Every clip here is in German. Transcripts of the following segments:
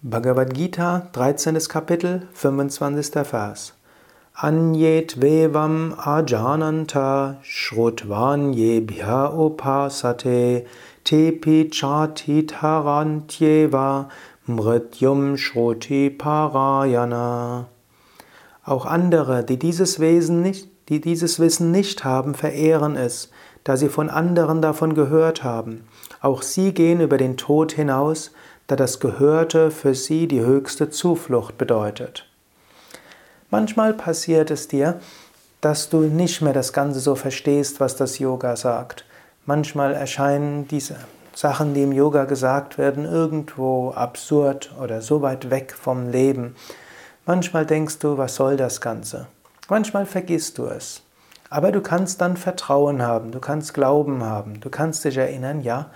Bhagavad Gita, 13. Kapitel, 25. Vers. Anyet vevam ajananta shrutvanyebhya upasate tepi chatitarantyeva mrityum shruti parayana. Auch andere, die dieses Wesen nicht, die dieses Wissen nicht haben, verehren es, da sie von anderen davon gehört haben. Auch sie gehen über den Tod hinaus, da das Gehörte für sie die höchste Zuflucht bedeutet. Manchmal passiert es dir, dass du nicht mehr das Ganze so verstehst, was das Yoga sagt. Manchmal erscheinen diese Sachen, die im Yoga gesagt werden, irgendwo absurd oder so weit weg vom Leben. Manchmal denkst du, was soll das Ganze? Manchmal vergisst du es. Aber du kannst dann Vertrauen haben, du kannst Glauben haben, du kannst dich erinnern, ja,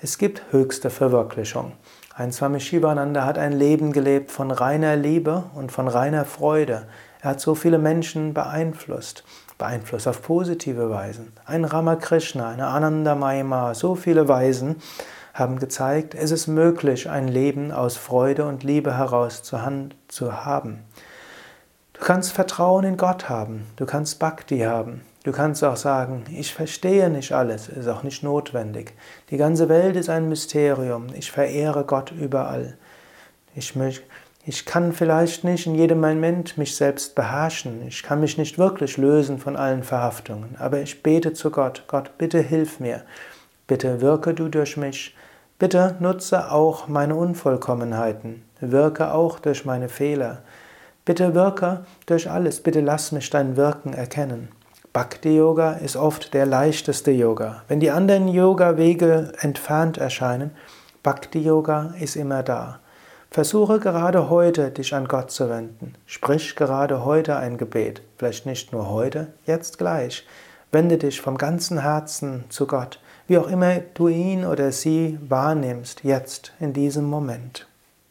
es gibt höchste Verwirklichung. Ein Swami Shivananda hat ein Leben gelebt von reiner Liebe und von reiner Freude. Er hat so viele Menschen beeinflusst, beeinflusst auf positive Weisen. Ein Ramakrishna, eine Ananda Mayama, so viele Weisen haben gezeigt, es ist möglich, ein Leben aus Freude und Liebe heraus zu haben. Du kannst Vertrauen in Gott haben, du kannst Bhakti haben, Du kannst auch sagen, ich verstehe nicht alles, ist auch nicht notwendig. Die ganze Welt ist ein Mysterium, ich verehre Gott überall. Ich, ich kann vielleicht nicht in jedem Moment mich selbst beherrschen, ich kann mich nicht wirklich lösen von allen Verhaftungen, aber ich bete zu Gott, Gott, bitte hilf mir, bitte wirke du durch mich, bitte nutze auch meine Unvollkommenheiten, wirke auch durch meine Fehler, bitte wirke durch alles, bitte lass mich dein Wirken erkennen. Bhakti Yoga ist oft der leichteste Yoga. Wenn die anderen Yoga-Wege entfernt erscheinen, Bhakti Yoga ist immer da. Versuche gerade heute, dich an Gott zu wenden. Sprich gerade heute ein Gebet. Vielleicht nicht nur heute, jetzt gleich. Wende dich vom ganzen Herzen zu Gott, wie auch immer du ihn oder sie wahrnimmst, jetzt in diesem Moment.